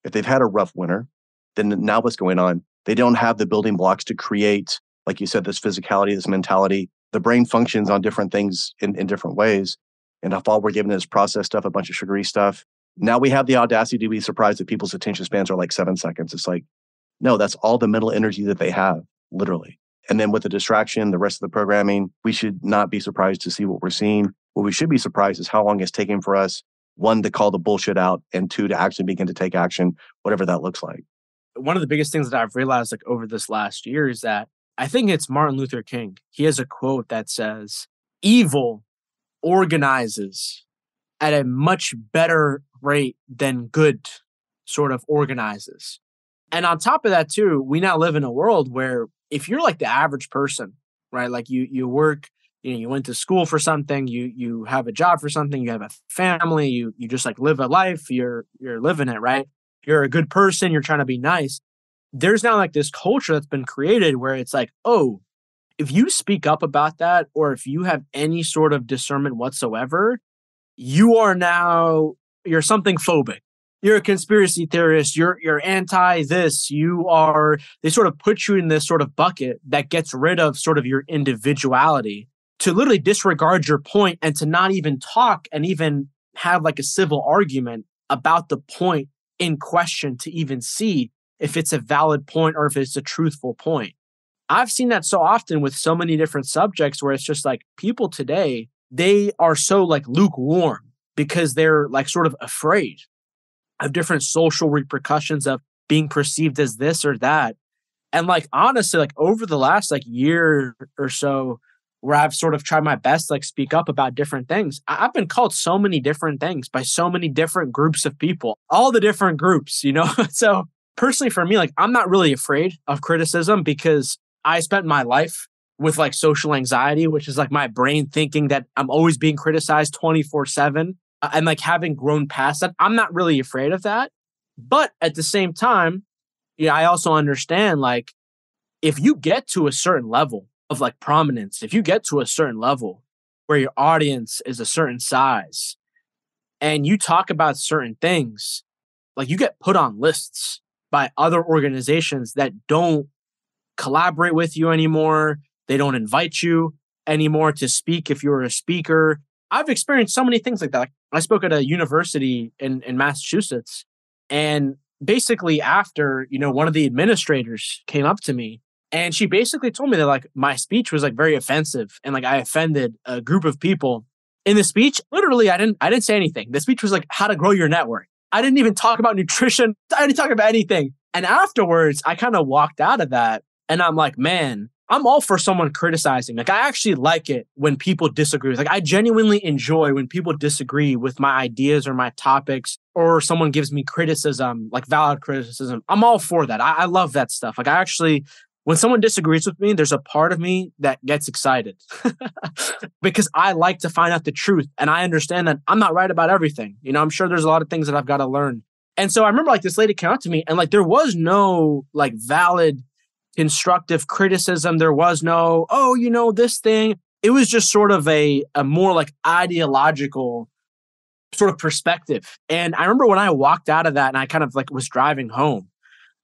if they've had a rough winter, then now what's going on? They don't have the building blocks to create, like you said, this physicality, this mentality. The brain functions on different things in, in different ways. And if all we're given is processed stuff, a bunch of sugary stuff, now we have the audacity to be surprised that people's attention spans are like seven seconds. It's like, no, that's all the mental energy that they have, literally. And then with the distraction, the rest of the programming, we should not be surprised to see what we're seeing. What we should be surprised is how long it's taking for us, one, to call the bullshit out, and two, to actually begin to take action, whatever that looks like. One of the biggest things that I've realized like over this last year is that I think it's Martin Luther King. He has a quote that says, evil organizes at a much better rate than good sort of organizes. And on top of that, too, we now live in a world where if you're like the average person, right? Like you you work, you know, you went to school for something, you you have a job for something, you have a family, you you just like live a life, you're you're living it, right? You're a good person, you're trying to be nice. There's now like this culture that's been created where it's like, oh, if you speak up about that, or if you have any sort of discernment whatsoever, you are now you're something phobic. You're a conspiracy theorist. You're you're anti this. You are they sort of put you in this sort of bucket that gets rid of sort of your individuality to literally disregard your point and to not even talk and even have like a civil argument about the point in question to even see if it's a valid point or if it's a truthful point. I've seen that so often with so many different subjects where it's just like people today they are so like lukewarm because they're like sort of afraid of different social repercussions of being perceived as this or that. And like honestly, like over the last like year or so, where I've sort of tried my best like speak up about different things. I've been called so many different things by so many different groups of people, all the different groups, you know? (laughs) so personally for me, like I'm not really afraid of criticism because I spent my life with like social anxiety, which is like my brain thinking that I'm always being criticized 24 7 uh, and like having grown past that, I'm not really afraid of that. But at the same time, yeah, I also understand like if you get to a certain level of like prominence, if you get to a certain level where your audience is a certain size and you talk about certain things, like you get put on lists by other organizations that don't collaborate with you anymore. They don't invite you anymore to speak if you're a speaker. I've experienced so many things like that. I spoke at a university in, in Massachusetts, and basically after, you know, one of the administrators came up to me and she basically told me that like my speech was like very offensive and like I offended a group of people. In the speech, literally I didn't I didn't say anything. The speech was like how to grow your network. I didn't even talk about nutrition. (laughs) I didn't talk about anything. And afterwards, I kind of walked out of that and I'm like, man, I'm all for someone criticizing. Like I actually like it when people disagree. Like I genuinely enjoy when people disagree with my ideas or my topics, or someone gives me criticism, like valid criticism. I'm all for that. I, I love that stuff. Like I actually, when someone disagrees with me, there's a part of me that gets excited (laughs) because I like to find out the truth, and I understand that I'm not right about everything. You know, I'm sure there's a lot of things that I've got to learn. And so I remember like this lady came up to me, and like there was no like valid constructive criticism. There was no, oh, you know, this thing. It was just sort of a, a more like ideological sort of perspective. And I remember when I walked out of that and I kind of like was driving home,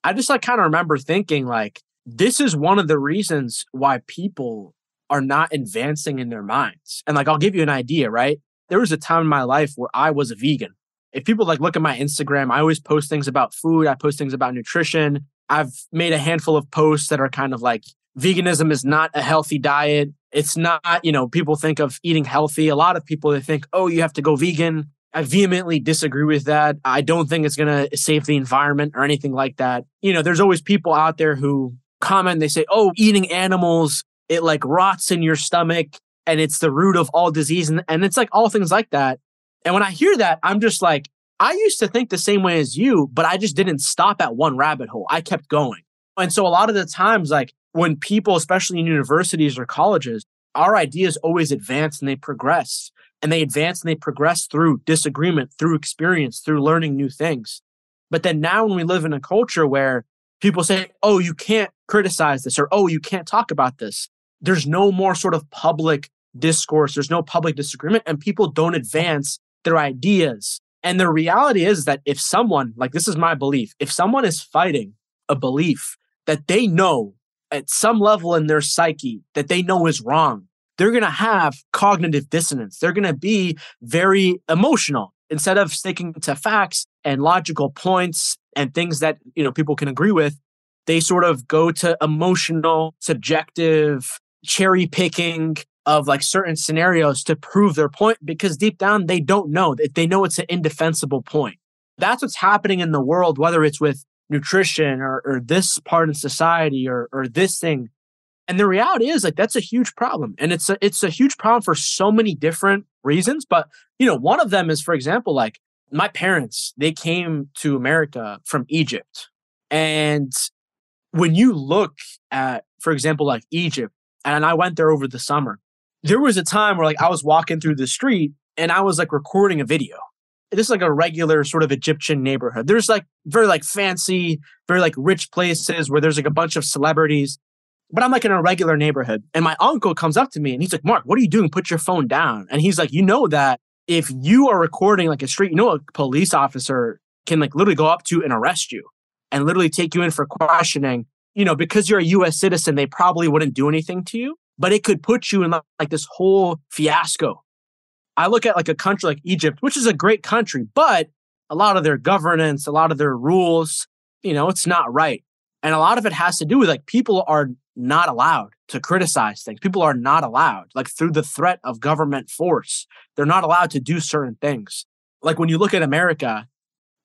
I just like kind of remember thinking like, this is one of the reasons why people are not advancing in their minds. And like, I'll give you an idea, right? There was a time in my life where I was a vegan. If people like look at my Instagram, I always post things about food. I post things about nutrition. I've made a handful of posts that are kind of like veganism is not a healthy diet. It's not, you know, people think of eating healthy. A lot of people they think, oh, you have to go vegan I vehemently disagree with that. I don't think it's going to save the environment or anything like that. You know, there's always people out there who comment, they say, oh, eating animals, it like rots in your stomach and it's the root of all disease. And, and it's like all things like that. And when I hear that, I'm just like, I used to think the same way as you, but I just didn't stop at one rabbit hole. I kept going. And so a lot of the times, like when people, especially in universities or colleges, our ideas always advance and they progress and they advance and they progress through disagreement, through experience, through learning new things. But then now when we live in a culture where people say, oh, you can't criticize this or oh, you can't talk about this, there's no more sort of public discourse, there's no public disagreement, and people don't advance their ideas. And the reality is that if someone, like this is my belief, if someone is fighting a belief that they know at some level in their psyche that they know is wrong, they're going to have cognitive dissonance. They're going to be very emotional instead of sticking to facts and logical points and things that, you know, people can agree with. They sort of go to emotional, subjective, cherry picking of like certain scenarios to prove their point because deep down they don't know that they know it's an indefensible point. That's what's happening in the world, whether it's with nutrition or, or this part of society or, or this thing. And the reality is like that's a huge problem. And it's a it's a huge problem for so many different reasons. But you know, one of them is, for example, like my parents, they came to America from Egypt. And when you look at, for example, like Egypt, and I went there over the summer, there was a time where like I was walking through the street and I was like recording a video this is like a regular sort of Egyptian neighborhood. There's like very like fancy, very like rich places where there's like a bunch of celebrities. But I'm like in a regular neighborhood. And my uncle comes up to me and he's like, Mark, what are you doing? Put your phone down. And he's like, you know that if you are recording like a street, you know a police officer can like literally go up to and arrest you and literally take you in for questioning. You know, because you're a US citizen, they probably wouldn't do anything to you, but it could put you in like this whole fiasco I look at like a country like Egypt, which is a great country, but a lot of their governance, a lot of their rules, you know, it's not right. And a lot of it has to do with like people are not allowed to criticize things. People are not allowed, like through the threat of government force, they're not allowed to do certain things. Like when you look at America,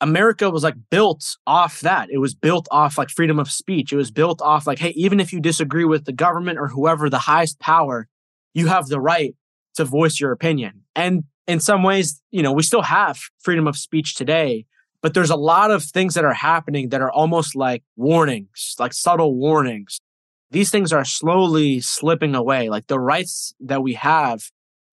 America was like built off that. It was built off like freedom of speech. It was built off like, hey, even if you disagree with the government or whoever the highest power, you have the right to voice your opinion. And in some ways, you know, we still have freedom of speech today, but there's a lot of things that are happening that are almost like warnings, like subtle warnings. These things are slowly slipping away. Like the rights that we have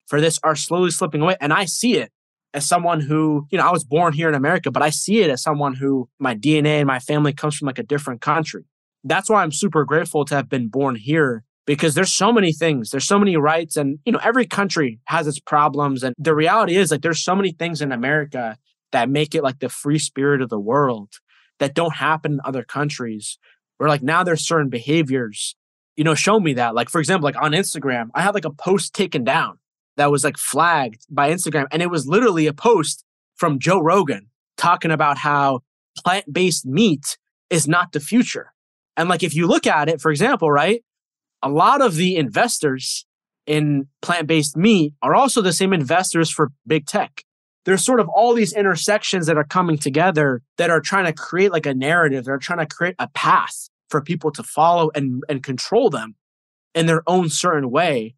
for this are slowly slipping away. And I see it as someone who, you know, I was born here in America, but I see it as someone who my DNA and my family comes from like a different country. That's why I'm super grateful to have been born here because there's so many things there's so many rights and you know every country has its problems and the reality is like there's so many things in america that make it like the free spirit of the world that don't happen in other countries where like now there's certain behaviors. You know show me that. Like for example like on instagram i had like a post taken down that was like flagged by instagram and it was literally a post from joe rogan talking about how plant-based meat is not the future and like if you look at it for example right a lot of the investors in plant based meat are also the same investors for big tech. There's sort of all these intersections that are coming together that are trying to create like a narrative. They're trying to create a path for people to follow and, and control them in their own certain way.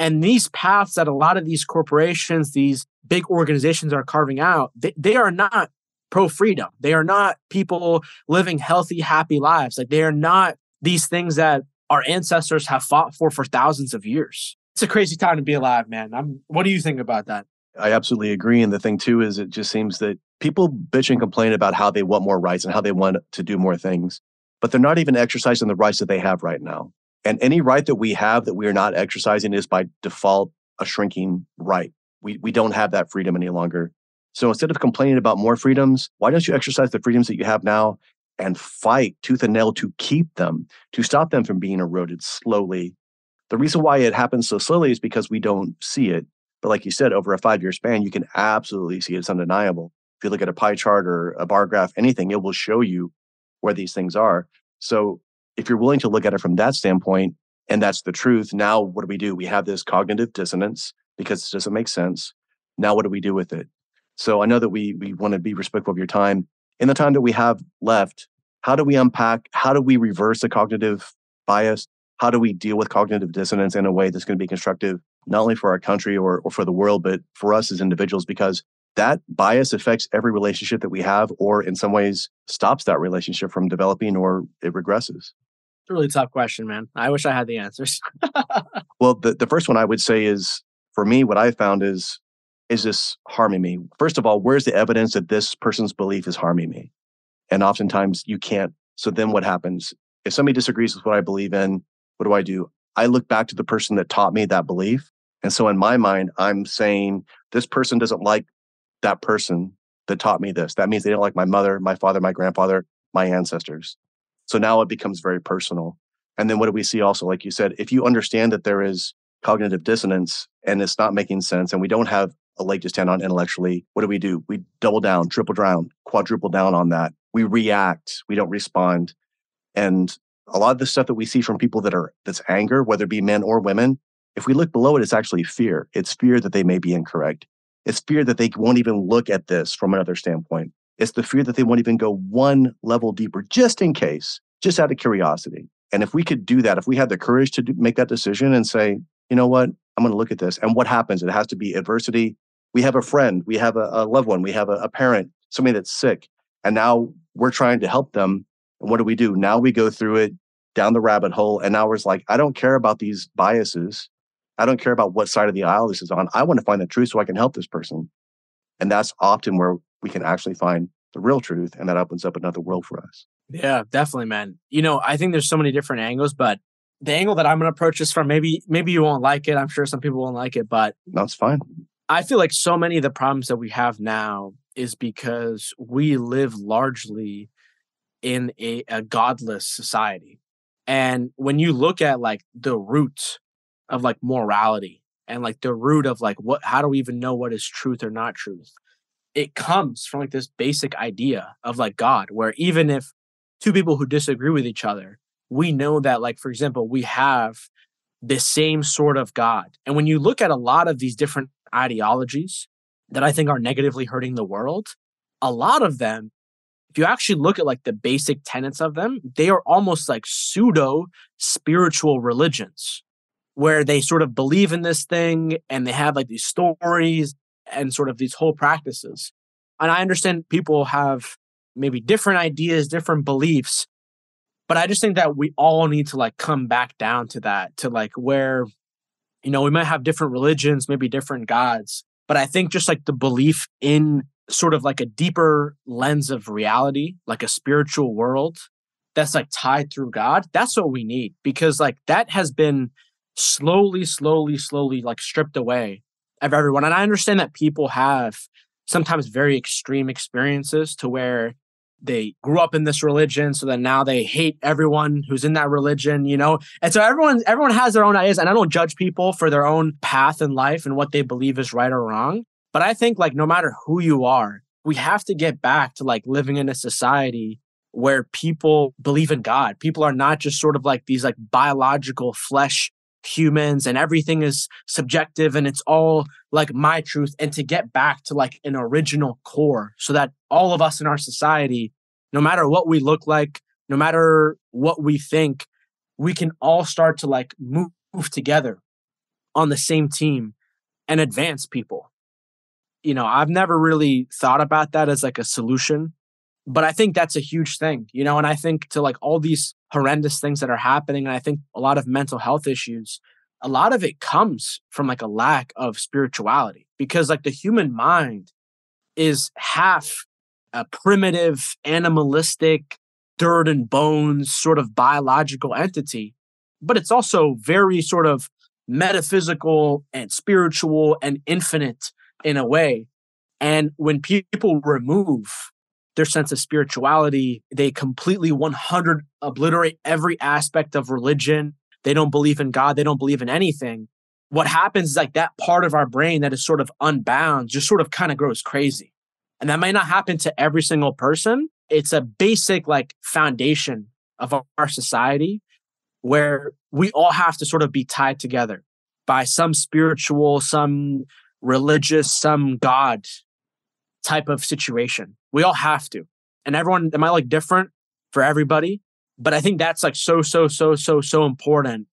And these paths that a lot of these corporations, these big organizations are carving out, they, they are not pro freedom. They are not people living healthy, happy lives. Like they are not these things that our ancestors have fought for for thousands of years. It's a crazy time to be alive, man. I'm, what do you think about that? I absolutely agree. And the thing too is it just seems that people bitch and complain about how they want more rights and how they want to do more things, but they're not even exercising the rights that they have right now. And any right that we have that we are not exercising is by default a shrinking right. We, we don't have that freedom any longer. So instead of complaining about more freedoms, why don't you exercise the freedoms that you have now and fight tooth and nail to keep them, to stop them from being eroded slowly. The reason why it happens so slowly is because we don't see it. But like you said, over a five year span, you can absolutely see it. It's undeniable. If you look at a pie chart or a bar graph, anything, it will show you where these things are. So if you're willing to look at it from that standpoint, and that's the truth, now what do we do? We have this cognitive dissonance because it doesn't make sense. Now, what do we do with it? So I know that we we want to be respectful of your time. In the time that we have left, how do we unpack? How do we reverse the cognitive bias? How do we deal with cognitive dissonance in a way that's going to be constructive, not only for our country or, or for the world, but for us as individuals? Because that bias affects every relationship that we have, or in some ways stops that relationship from developing or it regresses. A really tough question, man. I wish I had the answers. (laughs) well, the, the first one I would say is for me, what I found is is this harming me? First of all, where's the evidence that this person's belief is harming me? And oftentimes you can't. So then what happens? If somebody disagrees with what I believe in, what do I do? I look back to the person that taught me that belief. And so in my mind, I'm saying this person doesn't like that person that taught me this. That means they don't like my mother, my father, my grandfather, my ancestors. So now it becomes very personal. And then what do we see also? Like you said, if you understand that there is cognitive dissonance and it's not making sense and we don't have a leg to stand on intellectually, what do we do? We double down, triple down, quadruple down on that. We react, we don't respond. And a lot of the stuff that we see from people that are that's anger, whether it be men or women, if we look below it, it's actually fear. It's fear that they may be incorrect. It's fear that they won't even look at this from another standpoint. It's the fear that they won't even go one level deeper, just in case, just out of curiosity. And if we could do that, if we had the courage to do, make that decision and say, you know what, I'm going to look at this. And what happens? It has to be adversity we have a friend, we have a, a loved one, we have a, a parent, somebody that's sick, and now we're trying to help them. And what do we do? Now we go through it down the rabbit hole, and now we're like, I don't care about these biases. I don't care about what side of the aisle this is on. I want to find the truth so I can help this person. And that's often where we can actually find the real truth, and that opens up another world for us. Yeah, definitely, man. You know, I think there's so many different angles, but the angle that I'm going to approach this from, maybe maybe you won't like it. I'm sure some people won't like it, but that's fine. I feel like so many of the problems that we have now is because we live largely in a, a godless society. And when you look at like the root of like morality and like the root of like what how do we even know what is truth or not truth? It comes from like this basic idea of like God, where even if two people who disagree with each other, we know that like for example, we have the same sort of God. And when you look at a lot of these different ideologies that I think are negatively hurting the world, a lot of them, if you actually look at like the basic tenets of them, they are almost like pseudo spiritual religions where they sort of believe in this thing and they have like these stories and sort of these whole practices. And I understand people have maybe different ideas, different beliefs, but I just think that we all need to like come back down to that, to like where you know, we might have different religions, maybe different gods, but I think just like the belief in sort of like a deeper lens of reality, like a spiritual world that's like tied through God, that's what we need because like that has been slowly, slowly, slowly like stripped away of everyone. And I understand that people have sometimes very extreme experiences to where they grew up in this religion so then now they hate everyone who's in that religion you know and so everyone everyone has their own ideas and i don't judge people for their own path in life and what they believe is right or wrong but i think like no matter who you are we have to get back to like living in a society where people believe in god people are not just sort of like these like biological flesh humans and everything is subjective and it's all like my truth and to get back to like an original core so that all of us in our society no matter what we look like no matter what we think we can all start to like move, move together on the same team and advance people. You know i've never really thought about that as like a solution but i think that's a huge thing you know and i think to like all these horrendous things that are happening. And I think a lot of mental health issues, a lot of it comes from like a lack of spirituality because like the human mind is half a primitive, animalistic, dirt and bones sort of biological entity, but it's also very sort of metaphysical and spiritual and infinite in a way. And when people remove their sense of spirituality. They completely 100 obliterate every aspect of religion. They don't believe in God. They don't believe in anything. What happens is like that part of our brain that is sort of unbound just sort of kind of grows crazy. And that might not happen to every single person. It's a basic like foundation of our society where we all have to sort of be tied together by some spiritual, some religious, some God type of situation. We all have to. And everyone, it might look different for everybody, but I think that's like so, so, so, so, so important.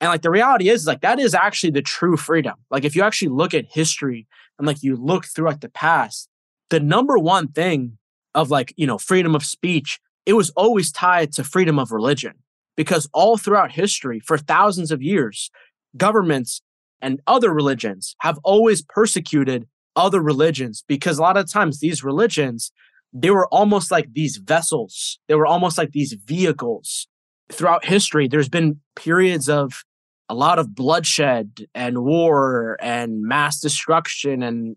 And like the reality is, like, that is actually the true freedom. Like, if you actually look at history and like you look through like the past, the number one thing of like, you know, freedom of speech, it was always tied to freedom of religion because all throughout history, for thousands of years, governments and other religions have always persecuted other religions because a lot of times these religions they were almost like these vessels. They were almost like these vehicles. Throughout history there's been periods of a lot of bloodshed and war and mass destruction and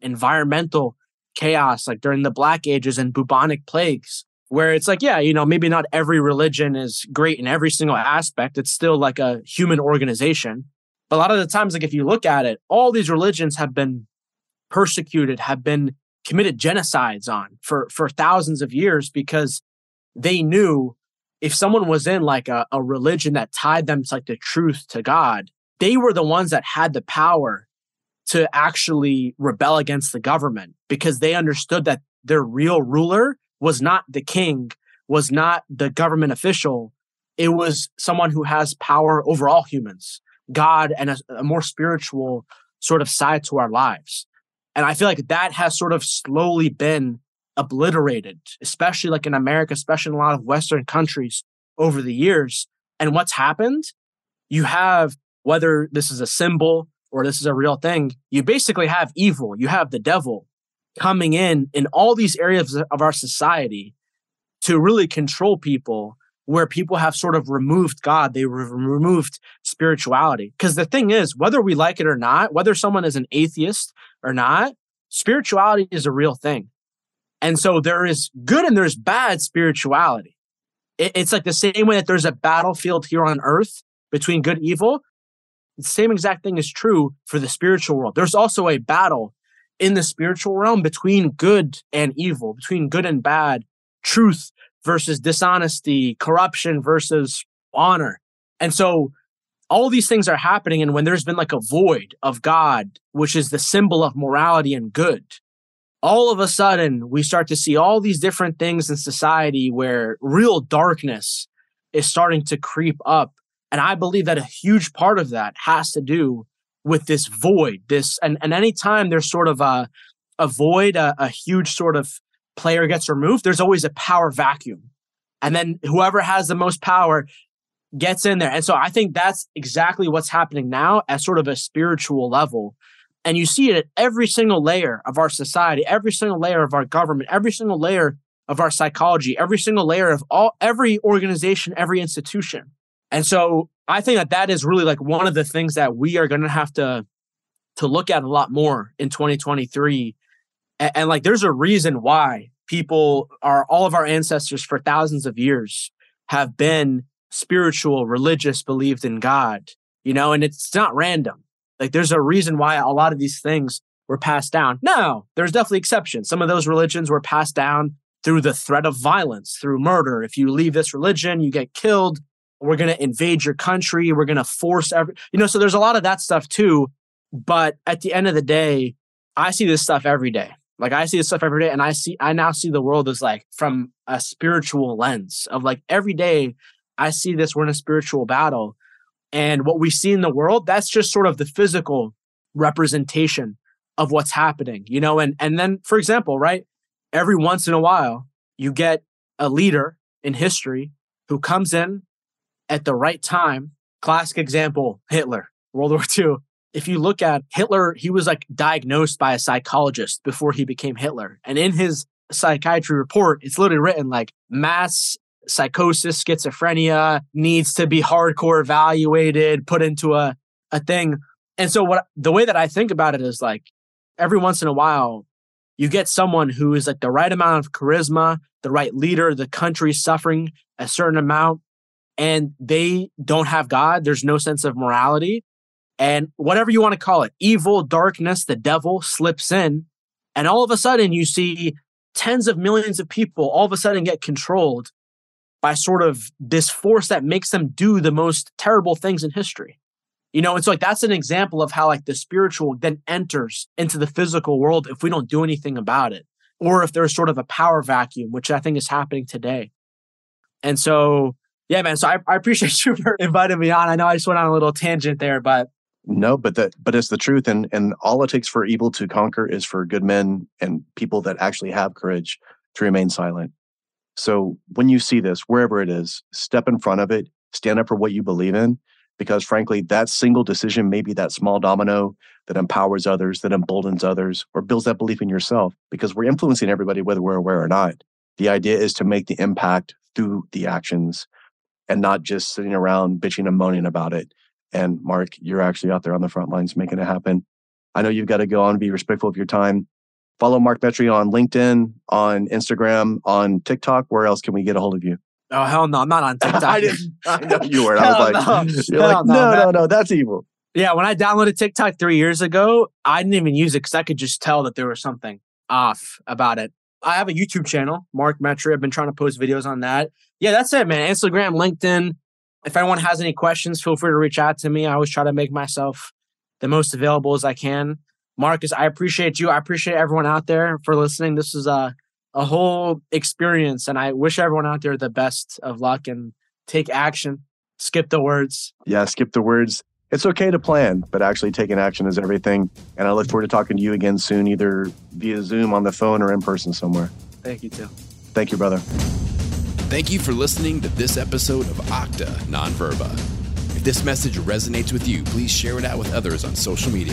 environmental chaos like during the black ages and bubonic plagues where it's like yeah you know maybe not every religion is great in every single aspect. It's still like a human organization. But a lot of the times like if you look at it all these religions have been persecuted, have been committed genocides on for, for thousands of years because they knew if someone was in like a, a religion that tied them to like the truth to God, they were the ones that had the power to actually rebel against the government because they understood that their real ruler was not the king, was not the government official. It was someone who has power over all humans, God, and a, a more spiritual sort of side to our lives. And I feel like that has sort of slowly been obliterated, especially like in America, especially in a lot of Western countries over the years. And what's happened? You have, whether this is a symbol or this is a real thing, you basically have evil, you have the devil coming in in all these areas of our society to really control people where people have sort of removed God, they re- removed spirituality. Because the thing is, whether we like it or not, whether someone is an atheist or not, spirituality is a real thing. And so there is good and there's bad spirituality. It, it's like the same way that there's a battlefield here on earth between good and evil. The same exact thing is true for the spiritual world. There's also a battle in the spiritual realm between good and evil, between good and bad, truth versus dishonesty, corruption versus honor. And so all these things are happening. And when there's been like a void of God, which is the symbol of morality and good, all of a sudden we start to see all these different things in society where real darkness is starting to creep up. And I believe that a huge part of that has to do with this void, this, and, and anytime there's sort of a, a void, a, a huge sort of player gets removed, there's always a power vacuum. And then whoever has the most power gets in there. And so I think that's exactly what's happening now at sort of a spiritual level. And you see it at every single layer of our society, every single layer of our government, every single layer of our psychology, every single layer of all every organization, every institution. And so I think that that is really like one of the things that we are going to have to to look at a lot more in 2023 and, and like, there's a reason why people are all of our ancestors for thousands of years have been spiritual, religious, believed in God, you know, and it's not random. Like, there's a reason why a lot of these things were passed down. Now, there's definitely exceptions. Some of those religions were passed down through the threat of violence, through murder. If you leave this religion, you get killed. We're going to invade your country. We're going to force every, you know, so there's a lot of that stuff too. But at the end of the day, I see this stuff every day. Like I see this stuff every day and I see I now see the world as like from a spiritual lens of like every day I see this we're in a spiritual battle. And what we see in the world, that's just sort of the physical representation of what's happening, you know, and and then for example, right? Every once in a while, you get a leader in history who comes in at the right time. Classic example, Hitler, World War II if you look at Hitler, he was like diagnosed by a psychologist before he became Hitler. And in his psychiatry report, it's literally written like mass psychosis, schizophrenia needs to be hardcore evaluated, put into a, a thing. And so what the way that I think about it is like every once in a while, you get someone who is like the right amount of charisma, the right leader, the country suffering a certain amount, and they don't have God. There's no sense of morality and whatever you want to call it, evil, darkness, the devil slips in. And all of a sudden, you see tens of millions of people all of a sudden get controlled by sort of this force that makes them do the most terrible things in history. You know, it's like that's an example of how like the spiritual then enters into the physical world if we don't do anything about it, or if there's sort of a power vacuum, which I think is happening today. And so, yeah, man. So I, I appreciate (laughs) you for inviting me on. I know I just went on a little tangent there, but no, but that but it's the truth, and and all it takes for evil to conquer is for good men and people that actually have courage to remain silent. So when you see this, wherever it is, step in front of it, stand up for what you believe in, because frankly, that single decision may be that small domino that empowers others, that emboldens others, or builds that belief in yourself. Because we're influencing everybody, whether we're aware or not. The idea is to make the impact through the actions and not just sitting around bitching and moaning about it. And Mark, you're actually out there on the front lines making it happen. I know you've got to go on be respectful of your time. Follow Mark Metry on LinkedIn, on Instagram, on TikTok. Where else can we get a hold of you? Oh hell no, I'm not on (laughs) TikTok. I didn't. I know you were. I was like, no. like, no, no, no, no, that's evil. Yeah, when I downloaded TikTok three years ago, I didn't even use it because I could just tell that there was something off about it. I have a YouTube channel, Mark Metry. I've been trying to post videos on that. Yeah, that's it, man. Instagram, LinkedIn. If anyone has any questions, feel free to reach out to me. I always try to make myself the most available as I can. Marcus, I appreciate you. I appreciate everyone out there for listening. This is a a whole experience, and I wish everyone out there the best of luck and take action. Skip the words. Yeah, skip the words. It's okay to plan, but actually taking action is everything. And I look forward to talking to you again soon, either via Zoom on the phone or in person somewhere. Thank you, too. Thank you, brother. Thank you for listening to this episode of Octa Nonverba. If this message resonates with you, please share it out with others on social media.